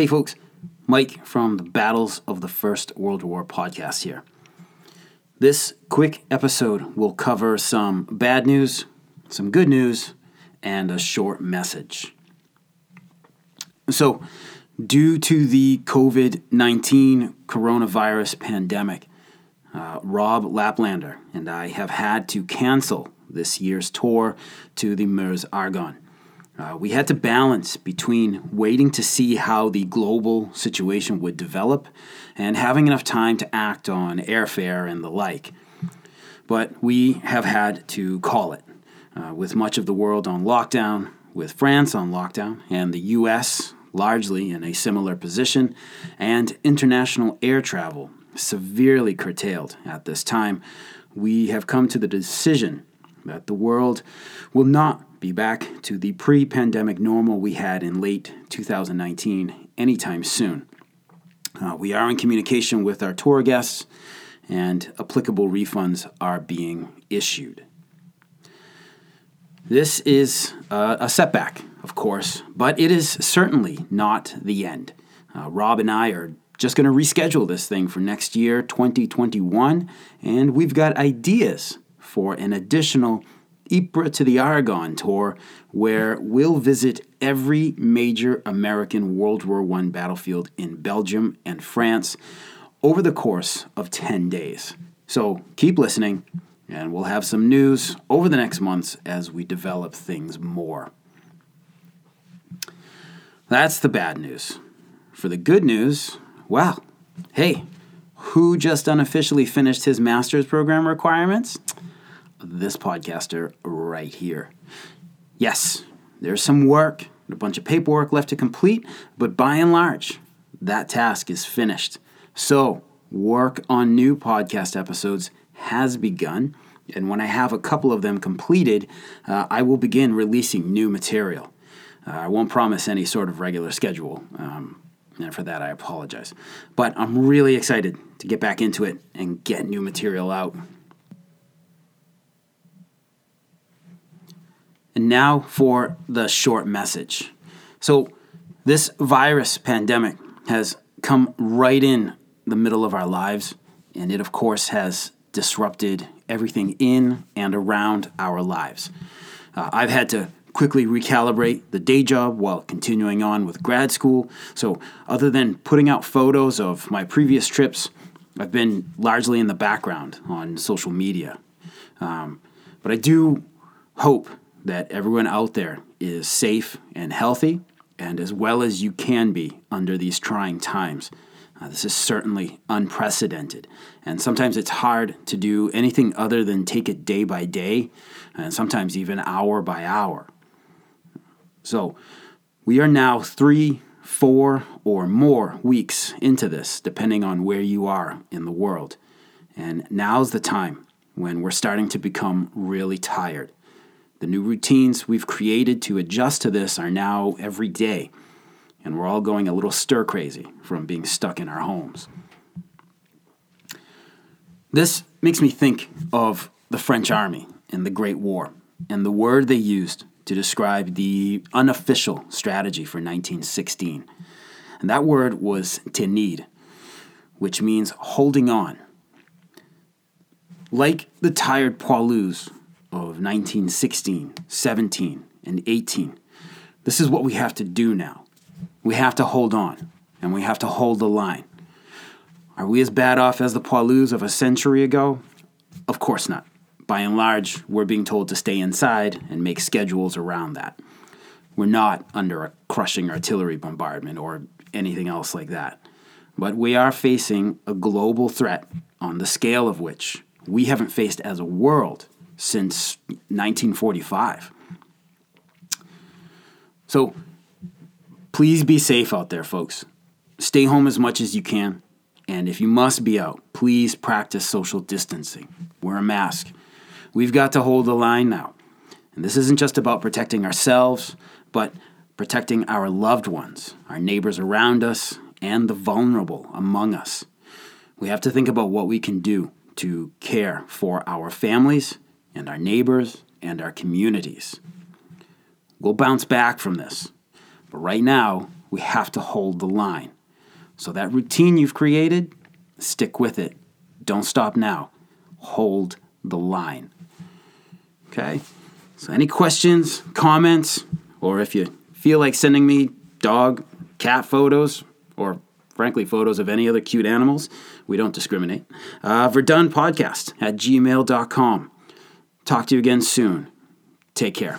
Hey, folks, Mike from the Battles of the First World War podcast here. This quick episode will cover some bad news, some good news, and a short message. So, due to the COVID 19 coronavirus pandemic, uh, Rob Laplander and I have had to cancel this year's tour to the Meuse Argonne. Uh, we had to balance between waiting to see how the global situation would develop and having enough time to act on airfare and the like. But we have had to call it. Uh, with much of the world on lockdown, with France on lockdown, and the US largely in a similar position, and international air travel severely curtailed at this time, we have come to the decision that the world will not be back to the pre pandemic normal we had in late 2019 anytime soon. Uh, we are in communication with our tour guests, and applicable refunds are being issued. This is uh, a setback, of course, but it is certainly not the end. Uh, Rob and I are just going to reschedule this thing for next year, 2021, and we've got ideas for an additional Ypres to the Argonne tour where we'll visit every major American World War I battlefield in Belgium and France over the course of 10 days. So keep listening, and we'll have some news over the next months as we develop things more. That's the bad news. For the good news, well, hey, who just unofficially finished his master's program requirements? This podcaster right here. Yes, there's some work, a bunch of paperwork left to complete, but by and large, that task is finished. So, work on new podcast episodes has begun, and when I have a couple of them completed, uh, I will begin releasing new material. Uh, I won't promise any sort of regular schedule. Um, and for that, I apologize. But I'm really excited to get back into it and get new material out. And now for the short message. So, this virus pandemic has come right in the middle of our lives, and it, of course, has disrupted everything in and around our lives. Uh, I've had to quickly recalibrate the day job while continuing on with grad school. So, other than putting out photos of my previous trips, I've been largely in the background on social media. Um, but I do hope that everyone out there is safe and healthy, and as well as you can be under these trying times. Uh, this is certainly unprecedented, and sometimes it's hard to do anything other than take it day by day, and sometimes even hour by hour. So we are now three, four, or more weeks into this, depending on where you are in the world. And now's the time when we're starting to become really tired. The new routines we've created to adjust to this are now every day, and we're all going a little stir crazy from being stuck in our homes. This makes me think of the French army in the Great War and the word they used to describe the unofficial strategy for 1916. And that word was tenir, which means holding on. Like the tired poilus of 1916, 17, and 18, this is what we have to do now. We have to hold on, and we have to hold the line. Are we as bad off as the poilus of a century ago? Of course not by and large, we're being told to stay inside and make schedules around that. We're not under a crushing artillery bombardment or anything else like that. But we are facing a global threat on the scale of which we haven't faced as a world since 1945. So please be safe out there, folks. Stay home as much as you can. And if you must be out, please practice social distancing. Wear a mask. We've got to hold the line now. And this isn't just about protecting ourselves, but protecting our loved ones, our neighbors around us, and the vulnerable among us. We have to think about what we can do to care for our families and our neighbors and our communities. We'll bounce back from this. But right now, we have to hold the line. So, that routine you've created, stick with it. Don't stop now. Hold the line. Okay? So, any questions, comments, or if you feel like sending me dog, cat photos, or frankly, photos of any other cute animals, we don't discriminate. Uh, Verdun Podcast at gmail.com. Talk to you again soon. Take care.